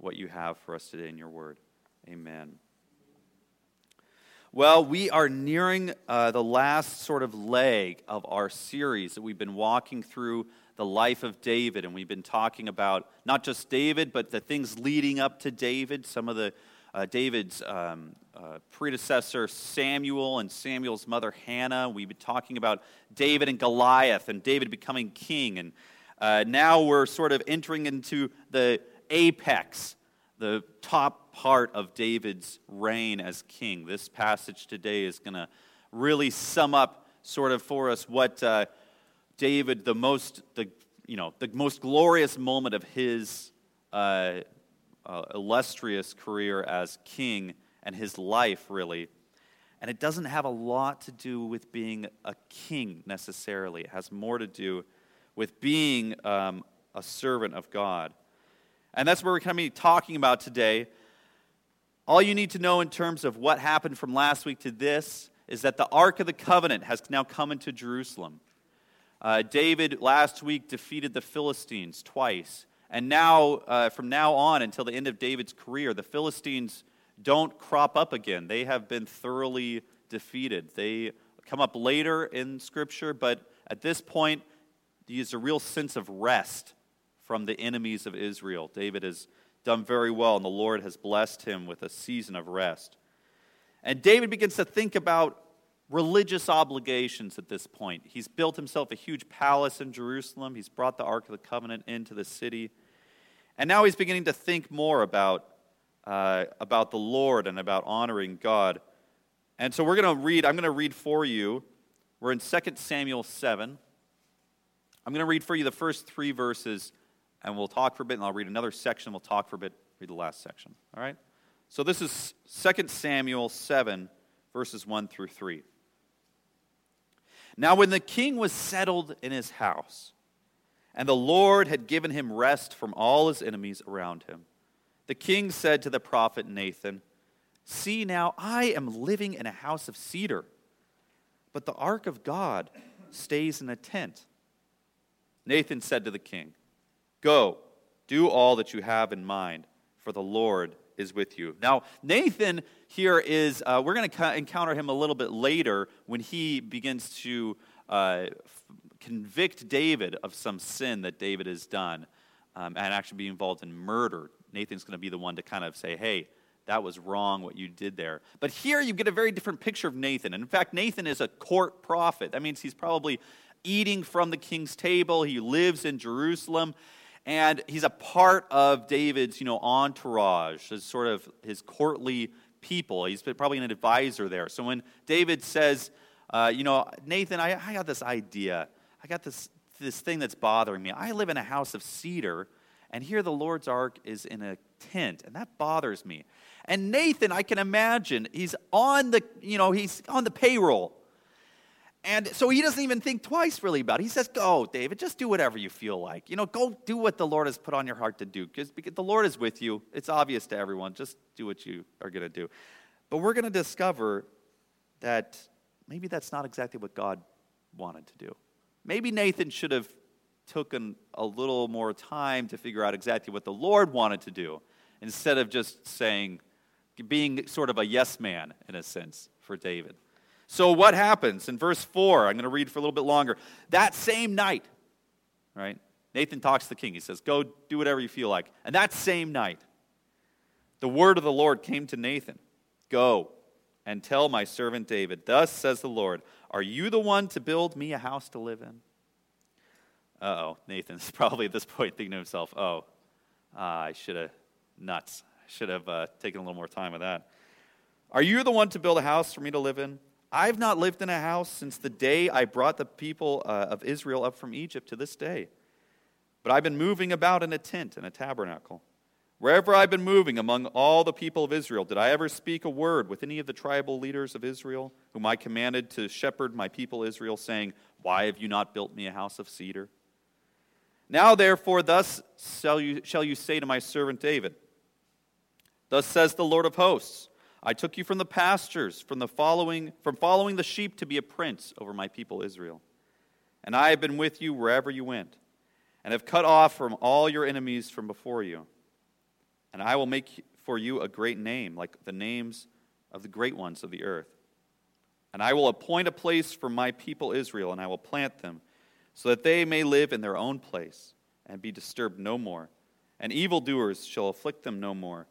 what you have for us today in your word. Amen. Well, we are nearing uh, the last sort of leg of our series that we've been walking through the life of David, and we've been talking about not just David, but the things leading up to David, some of the uh, David's um, uh, predecessor Samuel and Samuel's mother Hannah. We've been talking about David and Goliath and David becoming king. And uh, now we're sort of entering into the apex, the top part of David's reign as king. This passage today is going to really sum up sort of for us what uh, David, the most, the, you know, the most glorious moment of his uh, uh, illustrious career as king and his life, really. And it doesn't have a lot to do with being a king necessarily. It has more to do with being um, a servant of God. And that's what we're going to be talking about today. All you need to know in terms of what happened from last week to this is that the Ark of the Covenant has now come into Jerusalem. Uh, David last week defeated the Philistines twice. And now, uh, from now on until the end of David's career, the Philistines don't crop up again. They have been thoroughly defeated. They come up later in Scripture, but at this point, there's a real sense of rest from the enemies of Israel. David has done very well, and the Lord has blessed him with a season of rest. And David begins to think about religious obligations at this point. He's built himself a huge palace in Jerusalem, he's brought the Ark of the Covenant into the city. And now he's beginning to think more about, uh, about the Lord and about honoring God. And so we're going to read, I'm going to read for you. We're in 2 Samuel 7. I'm going to read for you the first three verses and we'll talk for a bit, and I'll read another section. We'll talk for a bit, read the last section. All right? So this is 2 Samuel 7, verses 1 through 3. Now, when the king was settled in his house, and the Lord had given him rest from all his enemies around him, the king said to the prophet Nathan, See now, I am living in a house of cedar, but the ark of God stays in a tent. Nathan said to the king, Go, do all that you have in mind, for the Lord is with you. Now, Nathan here is, uh, we're going to encounter him a little bit later when he begins to uh, convict David of some sin that David has done um, and actually be involved in murder. Nathan's going to be the one to kind of say, hey, that was wrong what you did there. But here you get a very different picture of Nathan. And in fact, Nathan is a court prophet. That means he's probably eating from the king's table, he lives in Jerusalem and he's a part of David's, you know, entourage, his sort of his courtly people. He's probably an advisor there. So when David says, uh, you know, Nathan, I, I got this idea. I got this, this thing that's bothering me. I live in a house of cedar, and here the Lord's ark is in a tent, and that bothers me. And Nathan, I can imagine, he's on the, you know, he's on the payroll. And so he doesn't even think twice really about it. He says, Go, David, just do whatever you feel like. You know, go do what the Lord has put on your heart to do. Because the Lord is with you. It's obvious to everyone. Just do what you are going to do. But we're going to discover that maybe that's not exactly what God wanted to do. Maybe Nathan should have taken a little more time to figure out exactly what the Lord wanted to do instead of just saying, being sort of a yes man in a sense for David. So, what happens in verse 4? I'm going to read for a little bit longer. That same night, right? Nathan talks to the king. He says, Go do whatever you feel like. And that same night, the word of the Lord came to Nathan Go and tell my servant David, Thus says the Lord, Are you the one to build me a house to live in? Uh oh. Nathan's probably at this point thinking to himself, Oh, uh, I should have, nuts. I should have uh, taken a little more time with that. Are you the one to build a house for me to live in? I've not lived in a house since the day I brought the people uh, of Israel up from Egypt to this day. But I've been moving about in a tent and a tabernacle. Wherever I've been moving among all the people of Israel, did I ever speak a word with any of the tribal leaders of Israel, whom I commanded to shepherd my people Israel, saying, Why have you not built me a house of cedar? Now, therefore, thus shall you, shall you say to my servant David, Thus says the Lord of hosts. I took you from the pastures, from, the following, from following the sheep to be a prince over my people Israel. And I have been with you wherever you went, and have cut off from all your enemies from before you. And I will make for you a great name, like the names of the great ones of the earth. And I will appoint a place for my people Israel, and I will plant them, so that they may live in their own place and be disturbed no more. And evildoers shall afflict them no more,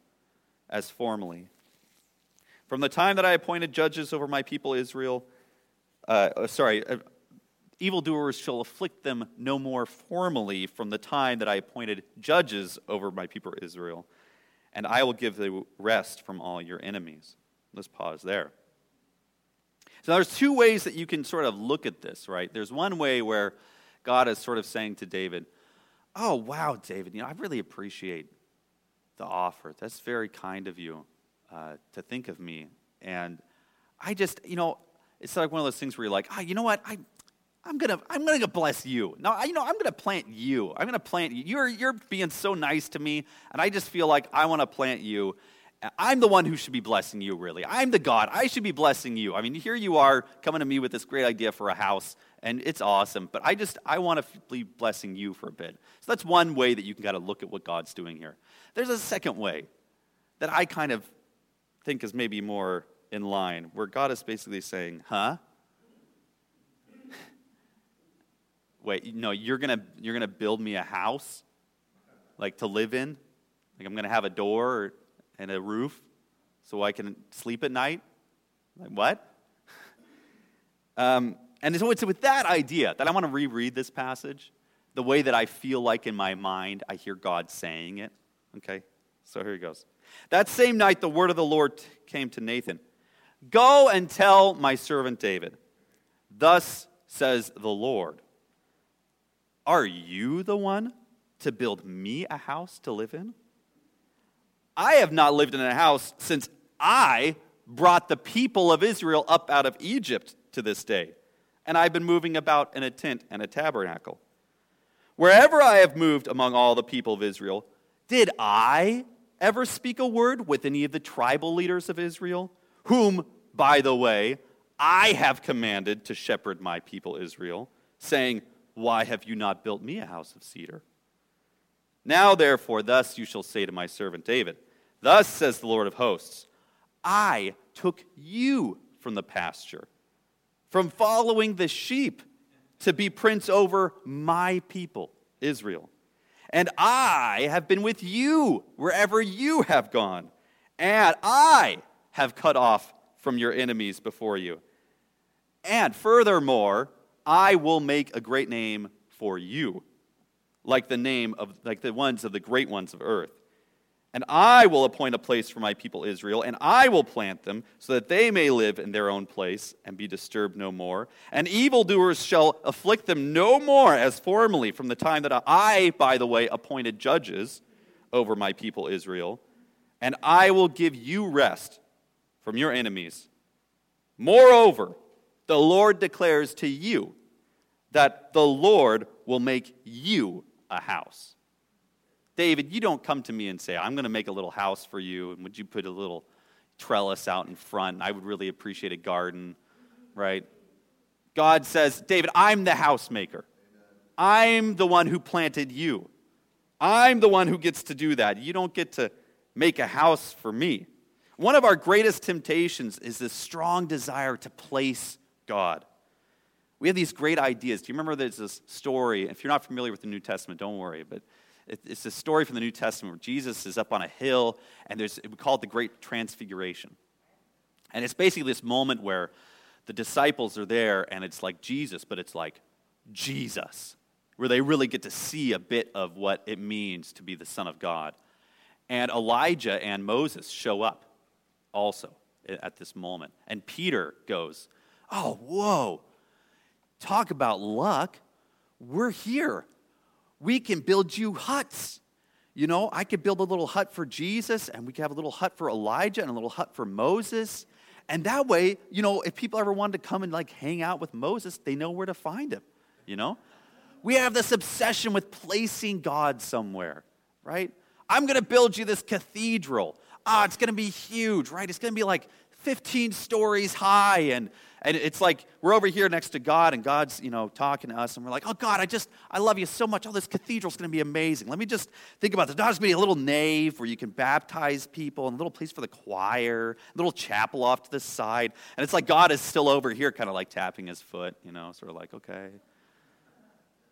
as formerly. From the time that I appointed judges over my people Israel, uh, uh sorry, uh, evildoers shall afflict them no more formally from the time that I appointed judges over my people Israel, and I will give the rest from all your enemies. Let's pause there. So there's two ways that you can sort of look at this, right? There's one way where God is sort of saying to David, Oh, wow, David, you know, I really appreciate the offer. That's very kind of you uh, to think of me. And I just, you know, it's like one of those things where you're like, oh, you know what? I, I'm gonna, I'm gonna bless you. No, you know, I'm gonna plant you. I'm gonna plant you. You're, you're being so nice to me, and I just feel like I want to plant you. I'm the one who should be blessing you, really. I'm the God. I should be blessing you. I mean, here you are coming to me with this great idea for a house, and it's awesome. But I just, I want to be blessing you for a bit. So that's one way that you can kind of look at what God's doing here. There's a second way that I kind of think is maybe more in line, where God is basically saying, huh? Wait, no, you're gonna you're gonna build me a house, like to live in, like I'm gonna have a door and a roof, so I can sleep at night. Like what? Um, and so it's with that idea that I want to reread this passage, the way that I feel like in my mind I hear God saying it. Okay, so here he goes. That same night, the word of the Lord came to Nathan Go and tell my servant David, Thus says the Lord. Are you the one to build me a house to live in? I have not lived in a house since I brought the people of Israel up out of Egypt to this day, and I've been moving about in a tent and a tabernacle. Wherever I have moved among all the people of Israel, did I ever speak a word with any of the tribal leaders of Israel, whom, by the way, I have commanded to shepherd my people Israel, saying, why have you not built me a house of cedar? Now, therefore, thus you shall say to my servant David, Thus says the Lord of hosts, I took you from the pasture, from following the sheep, to be prince over my people, Israel. And I have been with you wherever you have gone, and I have cut off from your enemies before you. And furthermore, I will make a great name for you, like the name of like the ones of the great ones of earth. And I will appoint a place for my people Israel, and I will plant them, so that they may live in their own place and be disturbed no more. And evildoers shall afflict them no more as formerly, from the time that I, by the way, appointed judges over my people Israel. And I will give you rest from your enemies. Moreover, the Lord declares to you that the Lord will make you a house. David, you don't come to me and say, I'm going to make a little house for you, and would you put a little trellis out in front? I would really appreciate a garden, right? God says, David, I'm the house maker. I'm the one who planted you. I'm the one who gets to do that. You don't get to make a house for me. One of our greatest temptations is this strong desire to place God. We have these great ideas. Do you remember there's this story? If you're not familiar with the New Testament, don't worry, but it's a story from the New Testament where Jesus is up on a hill, and there's, we call it the Great Transfiguration. And it's basically this moment where the disciples are there, and it's like Jesus, but it's like Jesus, where they really get to see a bit of what it means to be the Son of God. And Elijah and Moses show up also at this moment. And Peter goes, Oh, whoa, talk about luck. We're here. We can build you huts. You know, I could build a little hut for Jesus, and we could have a little hut for Elijah and a little hut for Moses. And that way, you know, if people ever wanted to come and like hang out with Moses, they know where to find him, you know? We have this obsession with placing God somewhere, right? I'm to build you this cathedral. Ah, it's to be huge, right? It's to be like 15 stories high and And it's like we're over here next to God, and God's, you know, talking to us, and we're like, oh, God, I just, I love you so much. Oh, this cathedral's going to be amazing. Let me just think about this. There's going to be a little nave where you can baptize people, and a little place for the choir, a little chapel off to the side. And it's like God is still over here, kind of like tapping his foot, you know, sort of like, okay.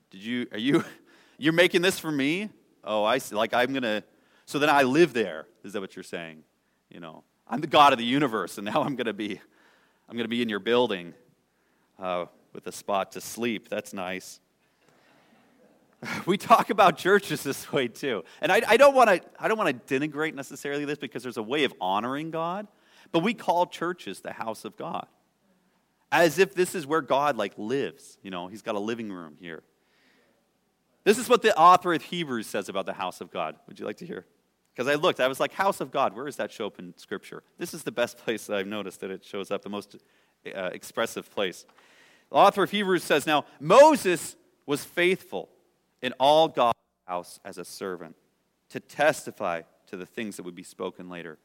Did you, are you, you're making this for me? Oh, I see. Like, I'm going to, so then I live there. Is that what you're saying? You know, I'm the God of the universe, and now I'm going to be I'm going to be in your building uh, with a spot to sleep. That's nice. We talk about churches this way too. And I, I don't want to I don't want to denigrate necessarily this because there's a way of honoring God, but we call churches the house of God. As if this is where God like lives, you know, he's got a living room here. This is what the author of Hebrews says about the house of God. Would you like to hear? Because I looked, I was like, house of God, where does that show up in Scripture? This is the best place that I've noticed that it shows up, the most uh, expressive place. The author of Hebrews says, Now, Moses was faithful in all God's house as a servant to testify to the things that would be spoken later.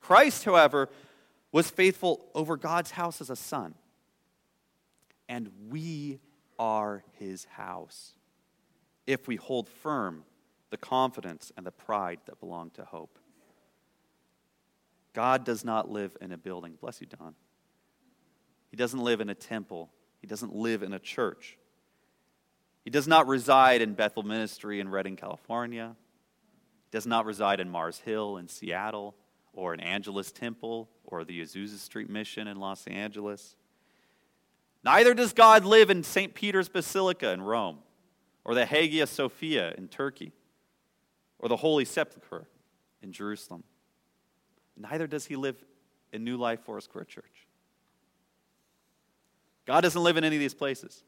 Christ, however, was faithful over God's house as a son. And we are his house if we hold firm the confidence and the pride that belong to hope. God does not live in a building. Bless you, Don. He doesn't live in a temple. He doesn't live in a church. He does not reside in Bethel Ministry in Redding, California. He does not reside in Mars Hill in Seattle or in Angelus Temple or the Azusa Street Mission in Los Angeles. Neither does God live in St. Peter's Basilica in Rome or the Hagia Sophia in Turkey or the Holy Sepulchre in Jerusalem. Neither does he live in New Life Foursquare Church. God doesn't live in any of these places.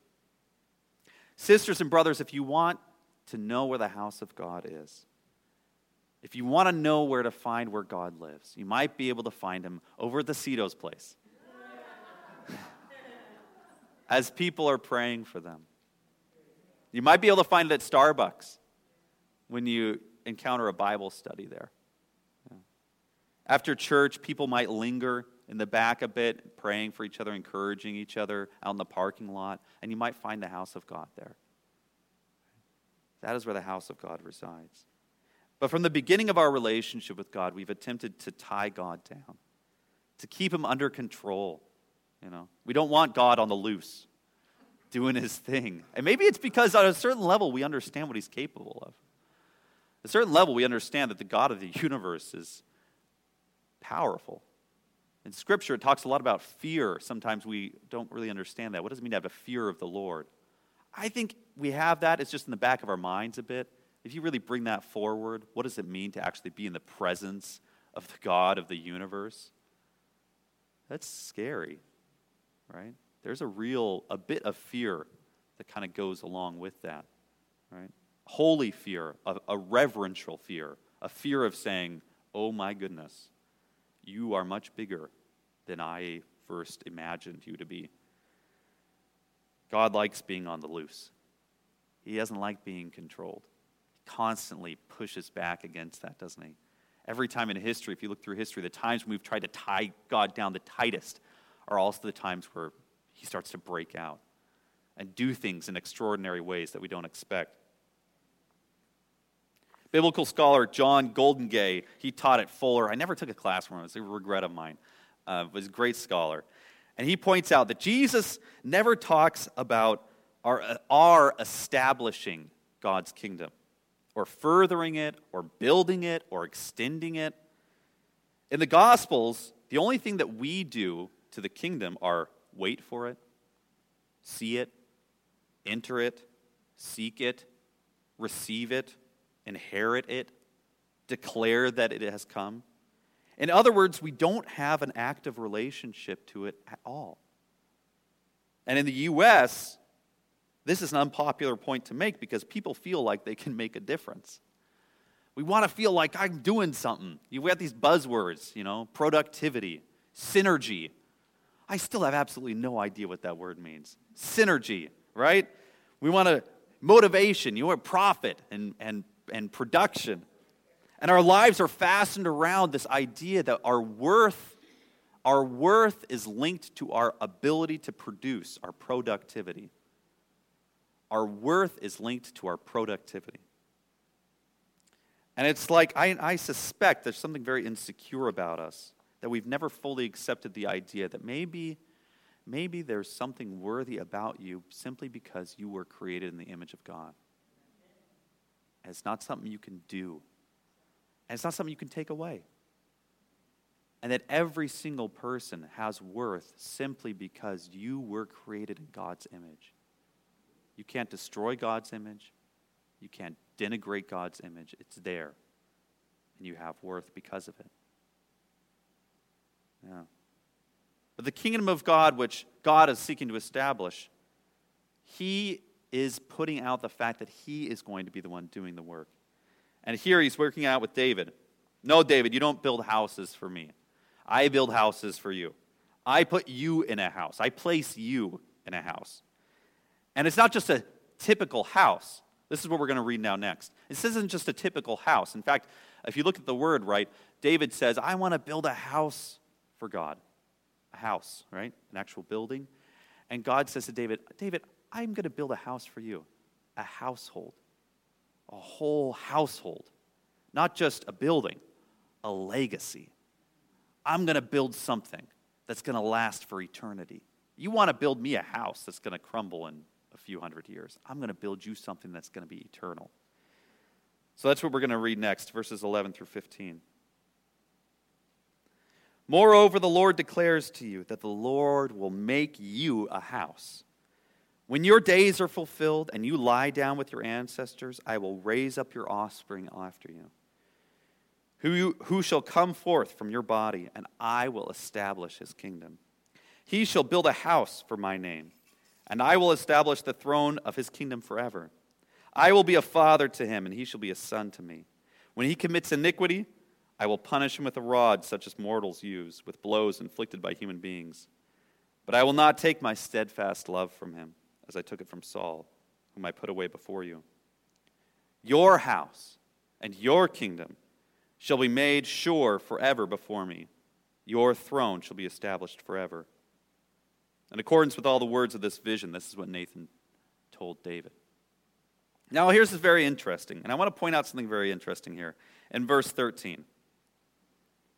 Sisters and brothers, if you want to know where the house of God is, if you want to know where to find where God lives, you might be able to find him over at the Cito's place as people are praying for them. You might be able to find it at Starbucks when you encounter a Bible study there. After church, people might linger in the back a bit, praying for each other, encouraging each other out in the parking lot, and you might find the house of God there. That is where the house of God resides. But from the beginning of our relationship with God, we've attempted to tie God down, to keep him under control. You know, we don't want God on the loose, doing his thing. And maybe it's because at a certain level we understand what he's capable of. A certain level, we understand that the God of the universe is powerful. In Scripture, it talks a lot about fear. Sometimes we don't really understand that. What does it mean to have a fear of the Lord? I think we have that. It's just in the back of our minds a bit. If you really bring that forward, what does it mean to actually be in the presence of the God of the universe? That's scary, right? There's a real, a bit of fear that kind of goes along with that, right? Holy fear, a, a reverential fear, a fear of saying, Oh my goodness, you are much bigger than I first imagined you to be. God likes being on the loose. He doesn't like being controlled. He constantly pushes back against that, doesn't he? Every time in history, if you look through history, the times when we've tried to tie God down the tightest are also the times where he starts to break out and do things in extraordinary ways that we don't expect. Biblical scholar John Goldingay, he taught at Fuller. I never took a class from him, it's a regret of mine. Uh, was a great scholar. And he points out that Jesus never talks about our, our establishing God's kingdom, or furthering it, or building it, or extending it. In the Gospels, the only thing that we do to the kingdom are wait for it, see it, enter it, seek it, receive it, inherit it, declare that it has come. In other words, we don't have an active relationship to it at all. And in the U.S., this is an unpopular point to make because people feel like they can make a difference. We want to feel like I'm doing something. You have got these buzzwords, you know, productivity, synergy. I still have absolutely no idea what that word means. Synergy, right? We want to motivation, you want profit and, and and production. And our lives are fastened around this idea that our worth, our worth is linked to our ability to produce, our productivity. Our worth is linked to our productivity. And it's like, I, I suspect there's something very insecure about us, that we've never fully accepted the idea that maybe, maybe there's something worthy about you simply because you were created in the image of God. And it's not something you can do, and it's not something you can take away. And that every single person has worth simply because you were created in God's image. You can't destroy God's image. You can't denigrate God's image. It's there. And you have worth because of it. Yeah. But the kingdom of God, which God is seeking to establish, He is putting out the fact that He is going to be the one doing the work. And here He's working out with David. No, David, you don't build houses for me. I build houses for you. I put you in a house. I place you in a house. And it's not just a typical house. This is what we're going to read now next. This isn't just a typical house. In fact, if you look at the word, right, David says, I want to build a house for God. A house, right? An actual building. And God says to David, David, I'm going to build a house for you. A household. A whole household. Not just a building, a legacy. I'm going to build something that's going to last for eternity. You want to build me a house that's going to crumble in a few hundred years. I'm going to build you something that's going to be eternal. So that's what we're going to read next, verses 11 through 15. Moreover, the Lord declares to you that the Lord will make you a house. When your days are fulfilled and you lie down with your ancestors, I will raise up your offspring after you, who, who shall come forth from your body, and I will establish his kingdom. He shall build a house for my name and I will establish the throne of his kingdom forever. I will be a father to him, and he shall be a son to me. When he commits iniquity, I will punish him with a rod such as mortals use, with blows inflicted by human beings. But I will not take my steadfast love from him, as I took it from Saul, whom I put away before you. Your house and your kingdom shall be made sure forever before me. Your throne shall be established forever. In accordance with all the words of this vision, this is what Nathan told David. Now, here's this very interesting, and I want to point out something very interesting here in verse 13.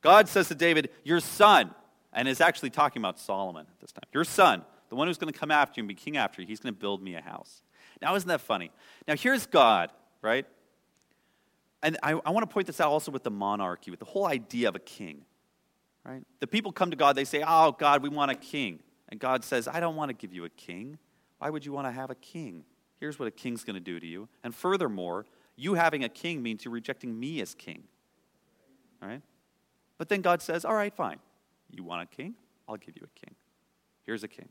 God says to David, Your son, and is actually talking about Solomon at this time, your son, the one who's going to come after you and be king after you, he's going to build me a house. Now, isn't that funny? Now, here's God, right? And I, I want to point this out also with the monarchy, with the whole idea of a king, right? The people come to God, they say, Oh, God, we want a king. And God says, I don't want to give you a king. Why would you want to have a king? Here's what a king's going to do to you. And furthermore, you having a king means you're rejecting me as king. All right? But then God says, All right, fine. You want a king? I'll give you a king. Here's a king.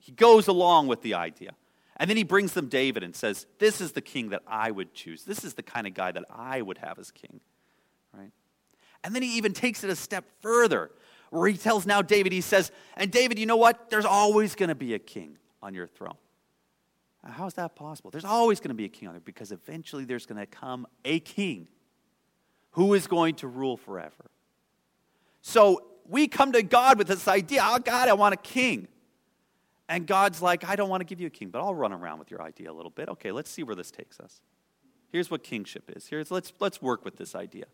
He goes along with the idea. And then he brings them David and says, This is the king that I would choose. This is the kind of guy that I would have as king. Right? And then he even takes it a step further where he tells now David, he says, And David, you know what? There's always going to be a king on your throne. How is that possible? There's always going to be a king on there because eventually there's going to come a king who is going to rule forever. So we come to God with this idea oh, God, I want a king. And God's like, I don't want to give you a king, but I'll run around with your idea a little bit. Okay, let's see where this takes us. Here's what kingship is. Here's, let's, let's work with this idea.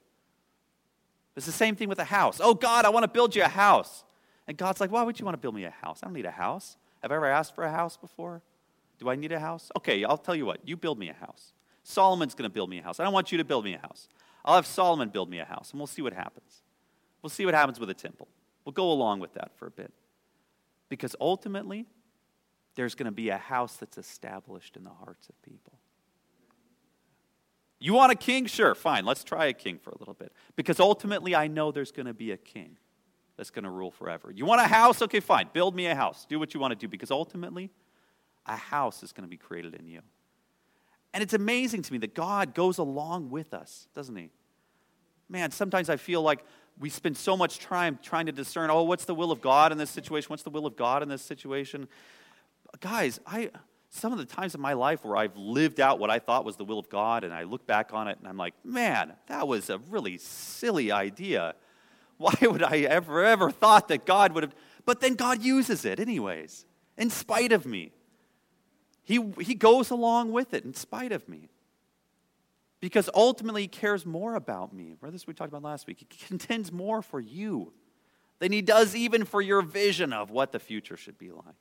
It's the same thing with a house. Oh, God, I want to build you a house. And God's like, why would you want to build me a house? I don't need a house. Have I ever asked for a house before? Do I need a house? Okay, I'll tell you what. You build me a house. Solomon's going to build me a house. I don't want you to build me a house. I'll have Solomon build me a house, and we'll see what happens. We'll see what happens with a temple. We'll go along with that for a bit. Because ultimately, there's going to be a house that's established in the hearts of people. You want a king? Sure, fine. Let's try a king for a little bit. Because ultimately, I know there's going to be a king that's going to rule forever. You want a house? Okay, fine. Build me a house. Do what you want to do. Because ultimately, a house is going to be created in you. And it's amazing to me that God goes along with us, doesn't He? Man, sometimes I feel like we spend so much time trying to discern oh, what's the will of God in this situation? What's the will of God in this situation? Guys, I some of the times in my life where I've lived out what I thought was the will of God, and I look back on it and I'm like, man, that was a really silly idea. Why would I ever, ever thought that God would have? But then God uses it anyways, in spite of me. He, he goes along with it in spite of me. Because ultimately, he cares more about me. This we talked about last week. He contends more for you than he does even for your vision of what the future should be like.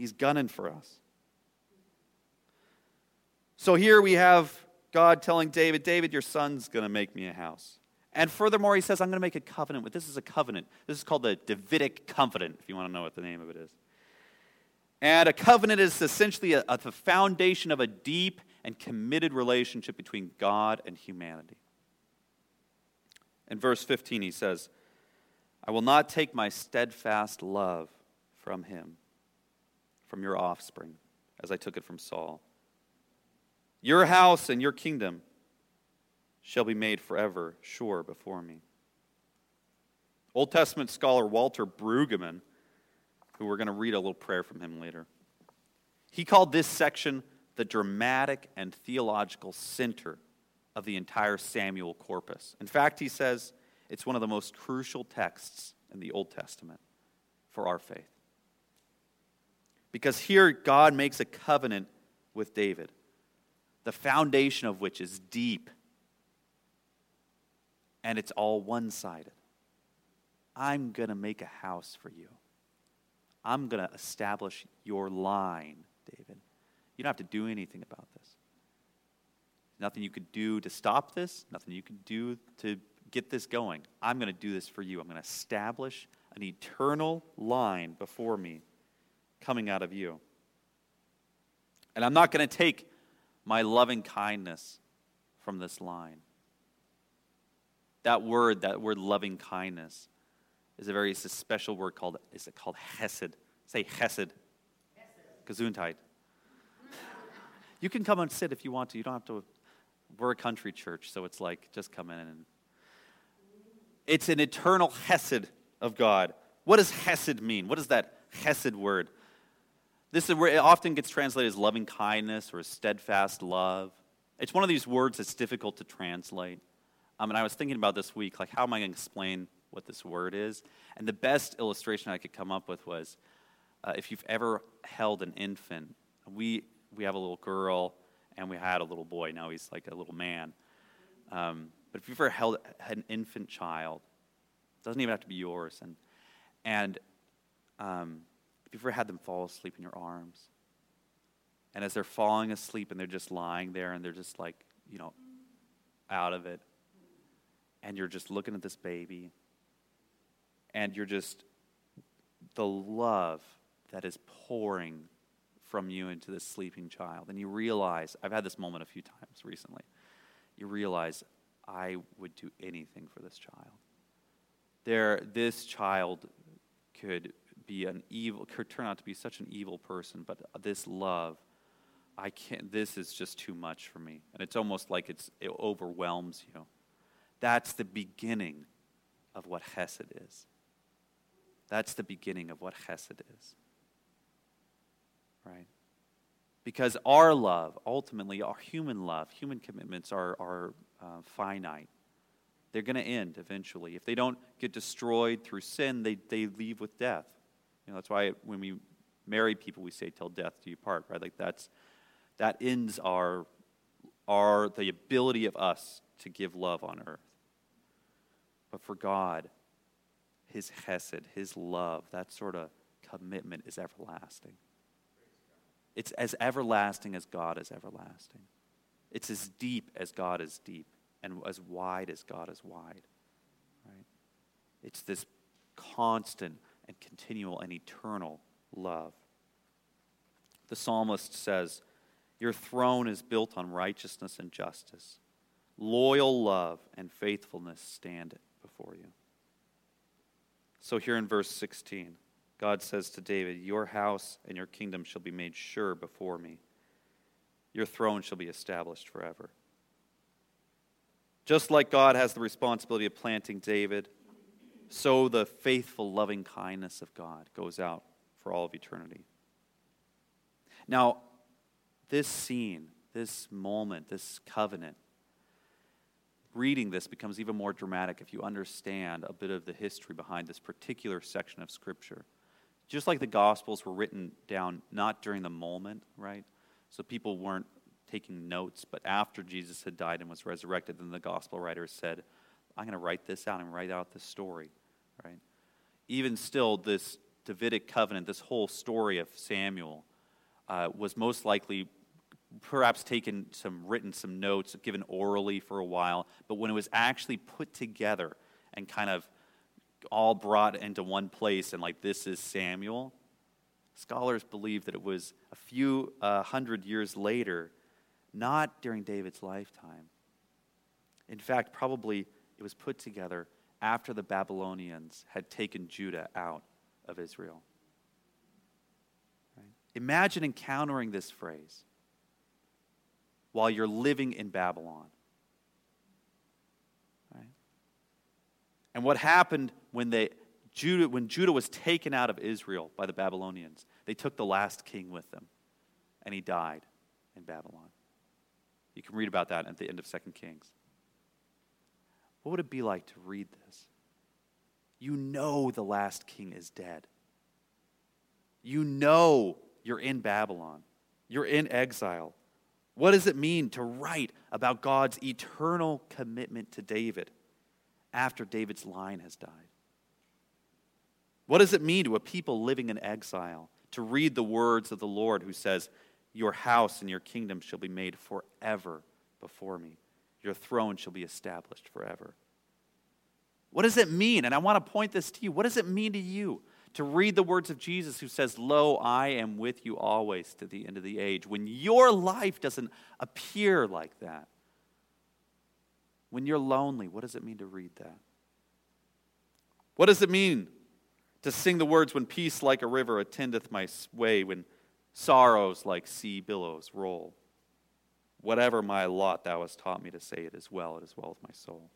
He's gunning for us. So here we have God telling David, David, your son's going to make me a house. And furthermore, he says, I'm going to make a covenant with. This is a covenant. This is called the Davidic covenant, if you want to know what the name of it is. And a covenant is essentially a, the foundation of a deep and committed relationship between God and humanity. In verse 15, he says, I will not take my steadfast love from him, from your offspring, as I took it from Saul. Your house and your kingdom shall be made forever sure before me. Old Testament scholar Walter Brueggemann, who we're going to read a little prayer from him later, he called this section the dramatic and theological center of the entire Samuel corpus. In fact, he says it's one of the most crucial texts in the Old Testament for our faith. Because here God makes a covenant with David, the foundation of which is deep and it's all one sided. I'm going to make a house for you. I'm going to establish your line, David. You don't have to do anything about this. Nothing you could do to stop this, nothing you could do to get this going. I'm going to do this for you. I'm going to establish an eternal line before me coming out of you. And I'm not going to take my loving kindness from this line. That word, that word loving kindness, is a very special word called, is it called hesed? Say hesed. Gesundheit. you can come and sit if you want to. You don't have to. We're a country church, so it's like just come in and. It's an eternal hesed of God. What does hesed mean? What is that hesed word? This is where it often gets translated as loving kindness or steadfast love. It's one of these words that's difficult to translate. Um, and I was thinking about this week, like, how am I going to explain what this word is? And the best illustration I could come up with was uh, if you've ever held an infant, we, we have a little girl and we had a little boy. Now he's like a little man. Um, but if you've ever held an infant child, it doesn't even have to be yours. And, and um, if you've ever had them fall asleep in your arms, and as they're falling asleep and they're just lying there and they're just like, you know, out of it, and you're just looking at this baby and you're just the love that is pouring from you into this sleeping child and you realize i've had this moment a few times recently you realize i would do anything for this child. There this child could be an evil could turn out to be such an evil person but this love i can't this is just too much for me and it's almost like it's it overwhelms you that's the beginning of what Hesed is. That's the beginning of what Hesed is. Right? Because our love, ultimately, our human love, human commitments are, are uh, finite. They're going to end eventually. If they don't get destroyed through sin, they, they leave with death. Know, that's why when we marry people, we say, till death do you part, right? Like that's, that ends our, our, the ability of us to give love on earth. But for God, his hesed, his love, that sort of commitment is everlasting. It's as everlasting as God is everlasting. It's as deep as God is deep and as wide as God is wide. Right? It's this constant and continual and eternal love. The psalmist says, Your throne is built on righteousness and justice. Loyal love and faithfulness stand before you. So, here in verse 16, God says to David, Your house and your kingdom shall be made sure before me, your throne shall be established forever. Just like God has the responsibility of planting David, so the faithful, loving kindness of God goes out for all of eternity. Now, this scene, this moment, this covenant, reading this becomes even more dramatic if you understand a bit of the history behind this particular section of Scripture. Just like the Gospels were written down not during the moment, right? So people weren't taking notes, but after Jesus had died and was resurrected, then the Gospel writers said, I'm going to write this out and write out this story, right? Even still, this Davidic covenant, this whole story of Samuel, uh, was most likely perhaps taken some written some notes given orally for a while but when it was actually put together and kind of all brought into one place and like this is samuel scholars believe that it was a few uh, hundred years later not during david's lifetime in fact probably it was put together after the babylonians had taken judah out of israel right? imagine encountering this phrase while you're living in Babylon. Right? And what happened when, they, Judah, when Judah was taken out of Israel by the Babylonians? They took the last king with them, and he died in Babylon. You can read about that at the end of 2 Kings. What would it be like to read this? You know the last king is dead. You know you're in Babylon. You're in exile. What does it mean to write about God's eternal commitment to David after David's line has died? What does it mean to a people living in exile to read the words of the Lord who says, Your house and your kingdom shall be made forever before me, your throne shall be established forever? What does it mean? And I want to point this to you. What does it mean to you to read the words of Jesus who says, Lo, I am with you always to the end of the age. When your life doesn't appear like that, when you're lonely, what does it mean to read that? What does it mean to sing the words, When peace like a river attendeth my way, when sorrows like sea billows roll? Whatever my lot, thou hast taught me to say it is well, it is well with my soul.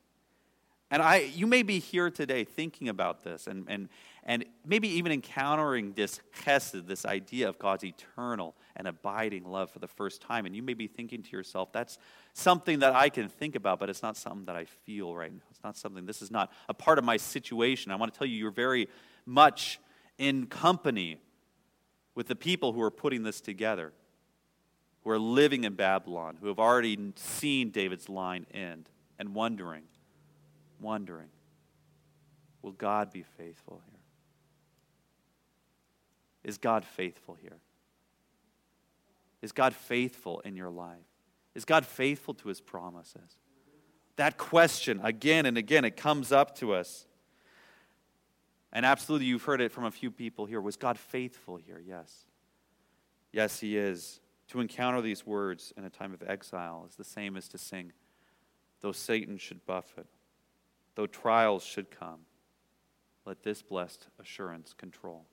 And I, you may be here today thinking about this and, and, and maybe even encountering this chesed, this idea of God's eternal and abiding love for the first time. And you may be thinking to yourself, that's something that I can think about, but it's not something that I feel right now. It's not something, this is not a part of my situation. I want to tell you, you're very much in company with the people who are putting this together, who are living in Babylon, who have already seen David's line end and wondering wondering will God be faithful here? Is God faithful here? Is God faithful in your life? Is God faithful to his promises? That question, again and again, it comes up to us. And absolutely, you've heard it from a few people here. Was God faithful here? Yes. Yes, he is. To encounter these words in a time of exile is the same as to sing, though Satan should buffet, though trials should come, let this blessed assurance control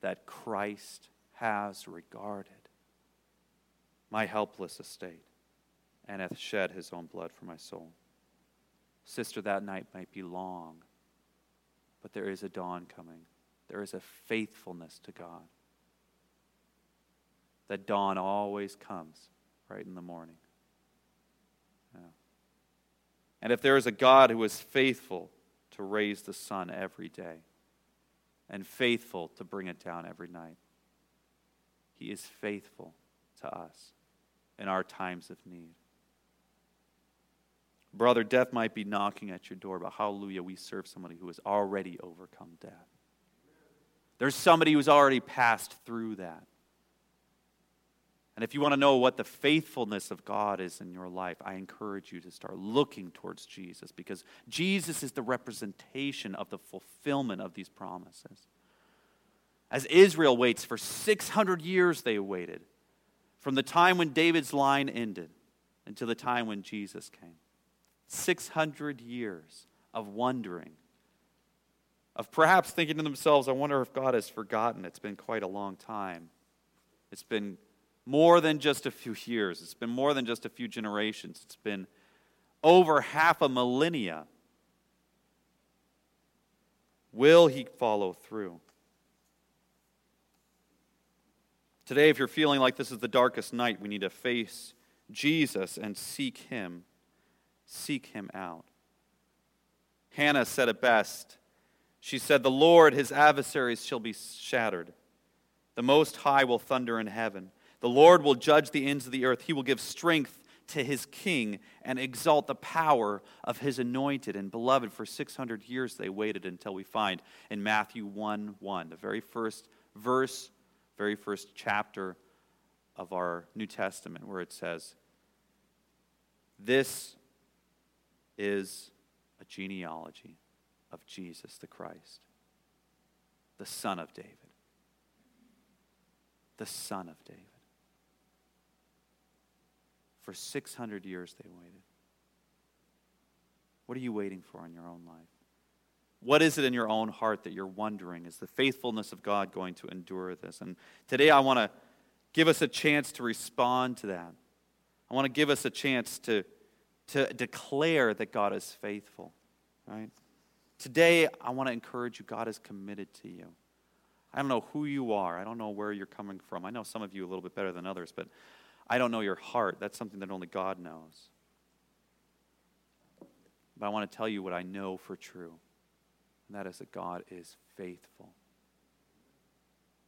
that Christ has regarded my helpless estate and hath shed his own blood for my soul. Sister, that night might be long, but there is a dawn coming. There is a faithfulness to God. That dawn always comes right in the morning. Yeah. And if there is a God who is faithful to raise the sun every day and faithful to bring it down every night, he is faithful to us in our times of need. Brother, death might be knocking at your door, but hallelujah, we serve somebody who has already overcome death. There's somebody who's already passed through that. And if you want to know what the faithfulness of God is in your life, I encourage you to start looking towards Jesus because Jesus is the representation of the fulfillment of these promises. As Israel waits for 600 years, they waited from the time when David's line ended until the time when Jesus came. 600 years of wondering, of perhaps thinking to themselves, I wonder if God has forgotten. It's been quite a long time. It's been more than just a few years, it's been more than just a few generations, it's been over half a millennia. Will he follow through? Today, if you're feeling like this is the darkest night, we need to face Jesus and seek him seek him out. Hannah said it best. She said, The Lord, his adversaries shall be shattered. The Most High will thunder in heaven. The Lord will judge the ends of the earth. He will give strength to his king and exalt the power of his anointed and beloved. For 600 years they waited until we find in Matthew 1 1, the very first verse, very first chapter of our New Testament, where it says, This is a genealogy of Jesus the Christ, the Son of David. The Son of David. For 600 years they waited. What are you waiting for in your own life? What is it in your own heart that you're wondering? Is the faithfulness of God going to endure this? And today I want to give us a chance to respond to that. I want to give us a chance to, to declare that God is faithful, right? Today, I want to encourage you God is committed to you. I don't know who you are. I don't know where you're coming from. I know some of you a little bit better than others, but I don't know your heart. That's something that only God knows. But I want to tell you what I know for true, and that is that God is faithful.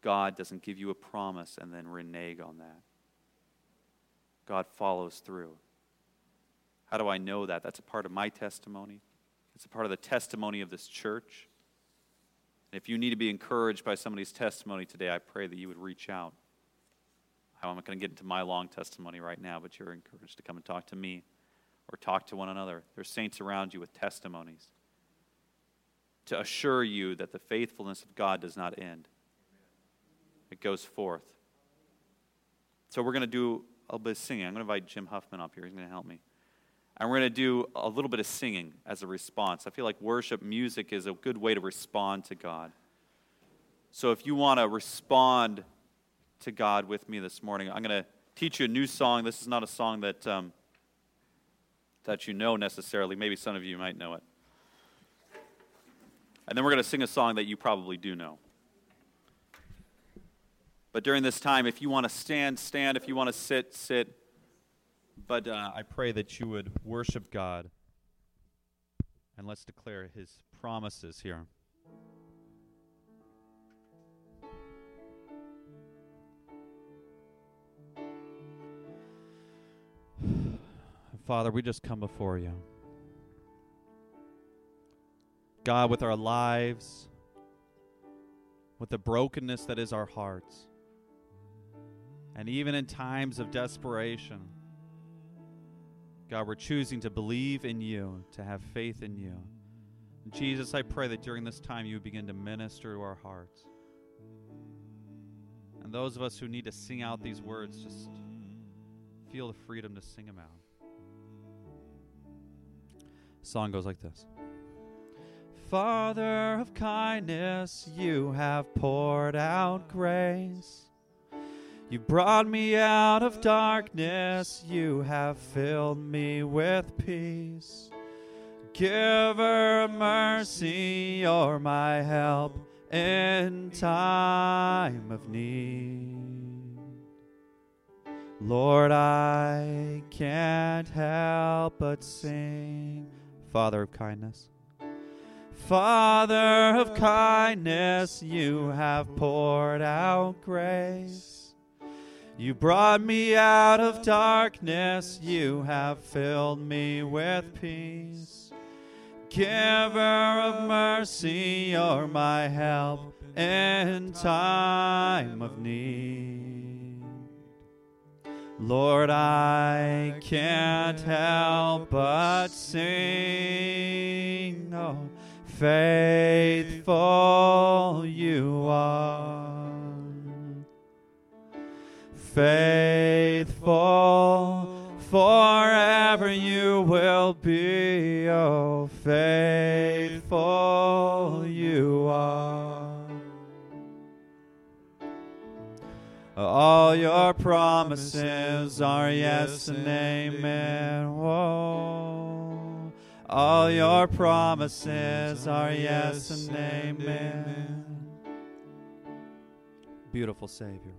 God doesn't give you a promise and then renege on that. God follows through. How do I know that? That's a part of my testimony. It's a part of the testimony of this church. And if you need to be encouraged by somebody's testimony today, I pray that you would reach out. I'm not going to get into my long testimony right now, but you're encouraged to come and talk to me or talk to one another. There's saints around you with testimonies to assure you that the faithfulness of God does not end, it goes forth. So we're going to do a little bit of singing. I'm going to invite Jim Huffman up here. He's going to help me. And we're going to do a little bit of singing as a response. I feel like worship music is a good way to respond to God. So if you want to respond to God with me this morning, I'm going to teach you a new song. This is not a song that, um, that you know necessarily. Maybe some of you might know it. And then we're going to sing a song that you probably do know. But during this time, if you want to stand, stand. If you want to sit, sit. But uh, I pray that you would worship God. And let's declare his promises here. Father, we just come before you. God, with our lives, with the brokenness that is our hearts, and even in times of desperation, God, we're choosing to believe in you, to have faith in you. Jesus, I pray that during this time you begin to minister to our hearts. And those of us who need to sing out these words, just feel the freedom to sing them out. Song goes like this Father of kindness, you have poured out grace. You brought me out of darkness, you have filled me with peace. Giver of mercy, you're my help in time of need. Lord, I can't help but sing, Father of kindness. Father of kindness, you have poured out grace. You brought me out of darkness, you have filled me with peace. Giver of mercy, you're my help in time of need. Lord, I can't help but sing. Oh, faithful you are faithful, forever you will be, oh, faithful you are. All your promises are yes and amen. Whoa. All your promises are yes and amen. Beautiful Savior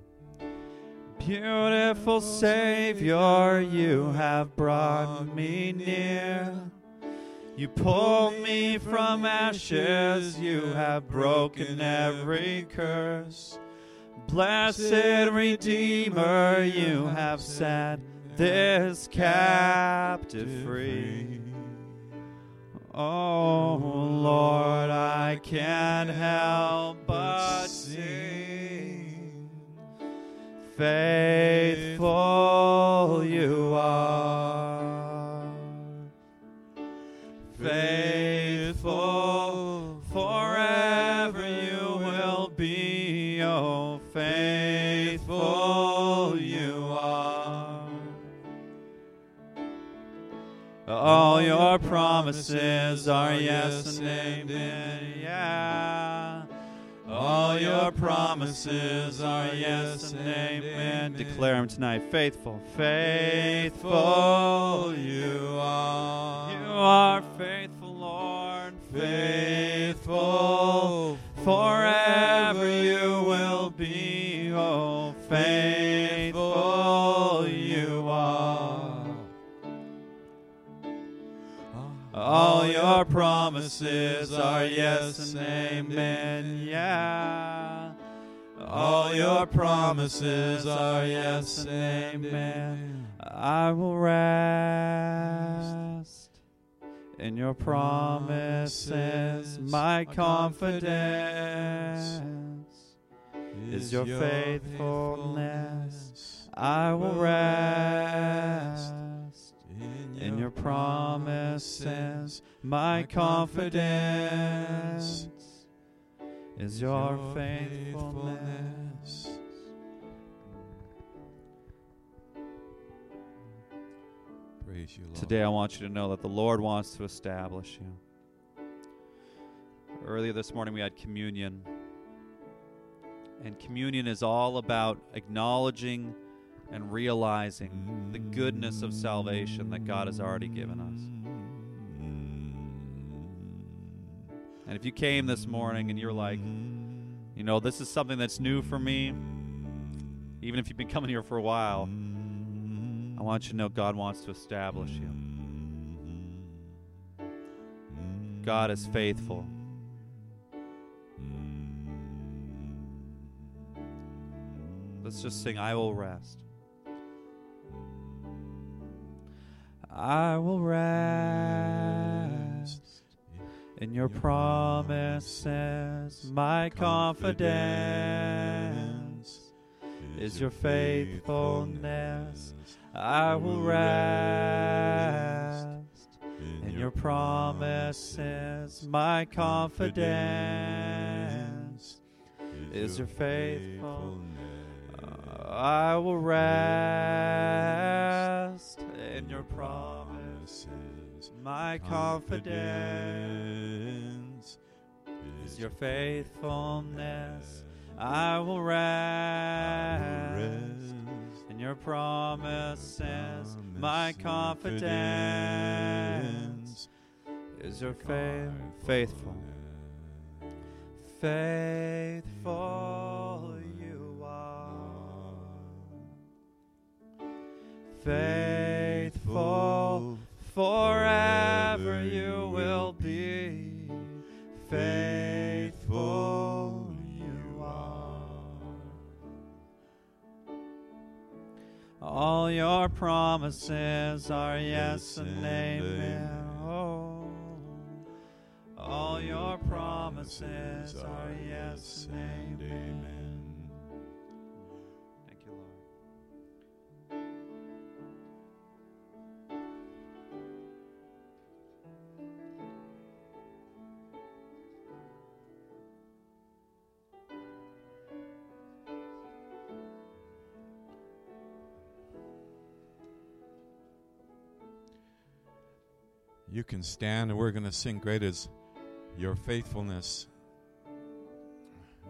Beautiful Savior, you have brought me near. You pulled me from ashes, you have broken every curse. Blessed Redeemer, you have set this captive free. Oh Lord, I can't help but sing. Faithful you are. All your promises are yes and amen. Yeah. All your promises are yes and amen. Declare them tonight. Faithful, faithful you are. You are faithful, Lord. Faithful forever you will be. Oh, faithful All your promises are yes and amen. Yeah. All your promises are yes and amen. I will rest in your promises. My confidence is your faithfulness. I will rest your promises. My confidence is your faithfulness. Praise you, Lord. Today, I want you to know that the Lord wants to establish you. Earlier this morning, we had communion. And communion is all about acknowledging and realizing the goodness of salvation that God has already given us. And if you came this morning and you're like, you know, this is something that's new for me, even if you've been coming here for a while, I want you to know God wants to establish you. God is faithful. Let's just sing, I will rest. I will rest in your promises. My confidence is your faithfulness. I will rest in your promises. My confidence is your faithfulness. I will rest your promises. My confidence is your faithfulness. I will rest in your promises. My confidence is your faith, faithful. Faithful you are. Faithful forever you will be. Faithful you are. All your promises are yes and amen. Oh, all your promises are yes and amen. Can stand, and we're going to sing Great is Your Faithfulness.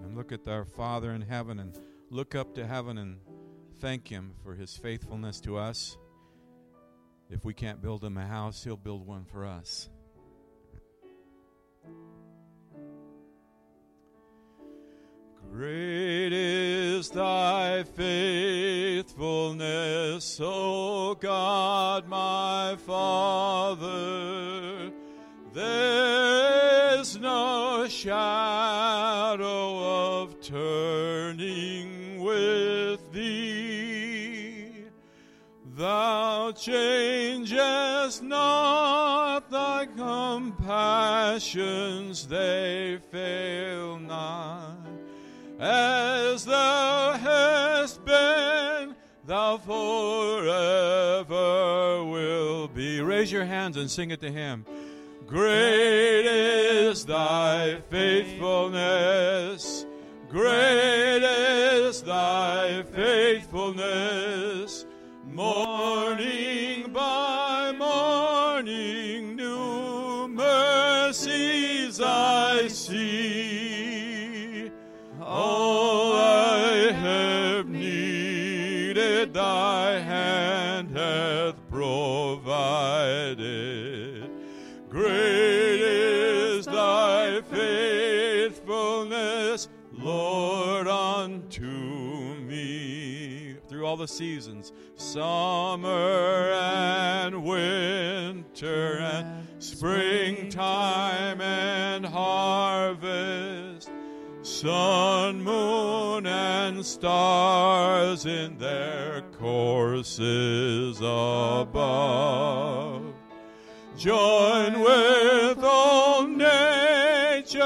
And look at our Father in heaven and look up to heaven and thank Him for His faithfulness to us. If we can't build Him a house, He'll build one for us. Great is thy faithfulness, O God my Father. There is no shadow of turning with thee. Thou changest not thy compassions, they fail not. As thou hast been, thou forever will be. Raise your hands and sing it to him. Great is thy faithfulness. Great is thy faithfulness. Morning all the seasons, summer and winter and springtime and harvest, sun, moon, and stars in their courses above. Join with all nature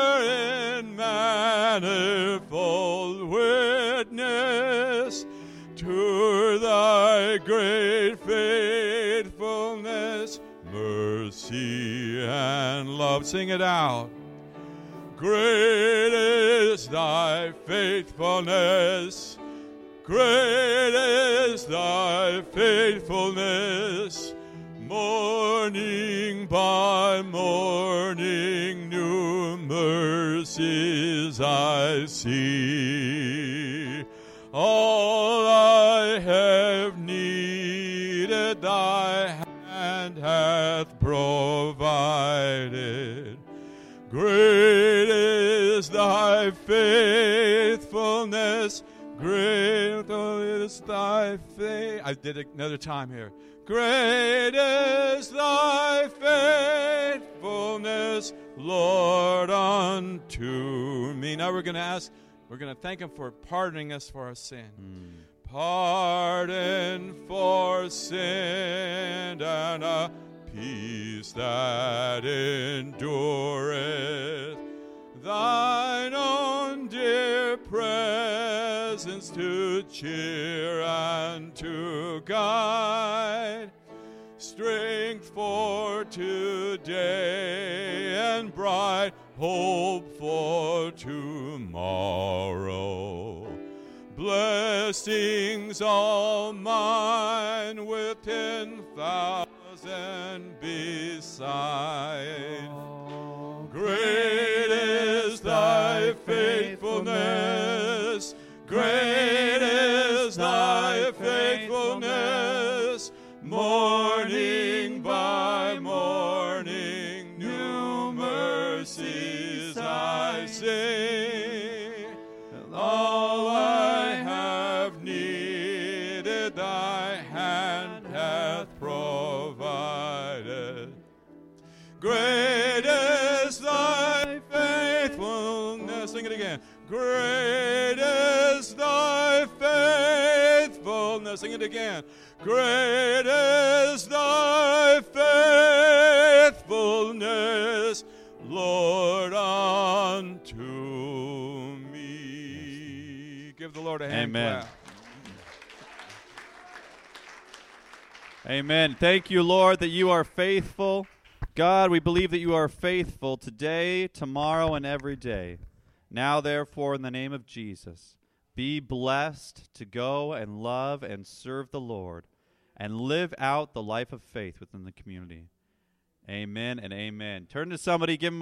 in manifold great faithfulness, mercy, and love. Sing it out. Great is thy faithfulness. Great is thy faithfulness. Morning by morning, new mercies I see. All hath provided. Great is thy faithfulness. Great is thy faith. I did it another time here. Great is thy faithfulness, Lord, unto me. Now we're going to ask, we're going to thank Him for pardoning us for our sin. Hmm. Pardon for sin and a peace that endureth. Thine own dear presence to cheer and to guide, strength for today and bright hope for tomorrow. Blessings all mine with ten thousand beside. Great is thy faithfulness. Great faithfulness. Sing it again. Great is thy faithfulness, Lord, unto me. Give the Lord a hand Amen. clap. Amen. Thank you, Lord, that you are faithful. God, we believe that you are faithful today, tomorrow, and every day. Now, therefore, in the name of Jesus, be blessed to go and love and serve the Lord and live out the life of faith within the community. Amen and amen. Turn to somebody, give them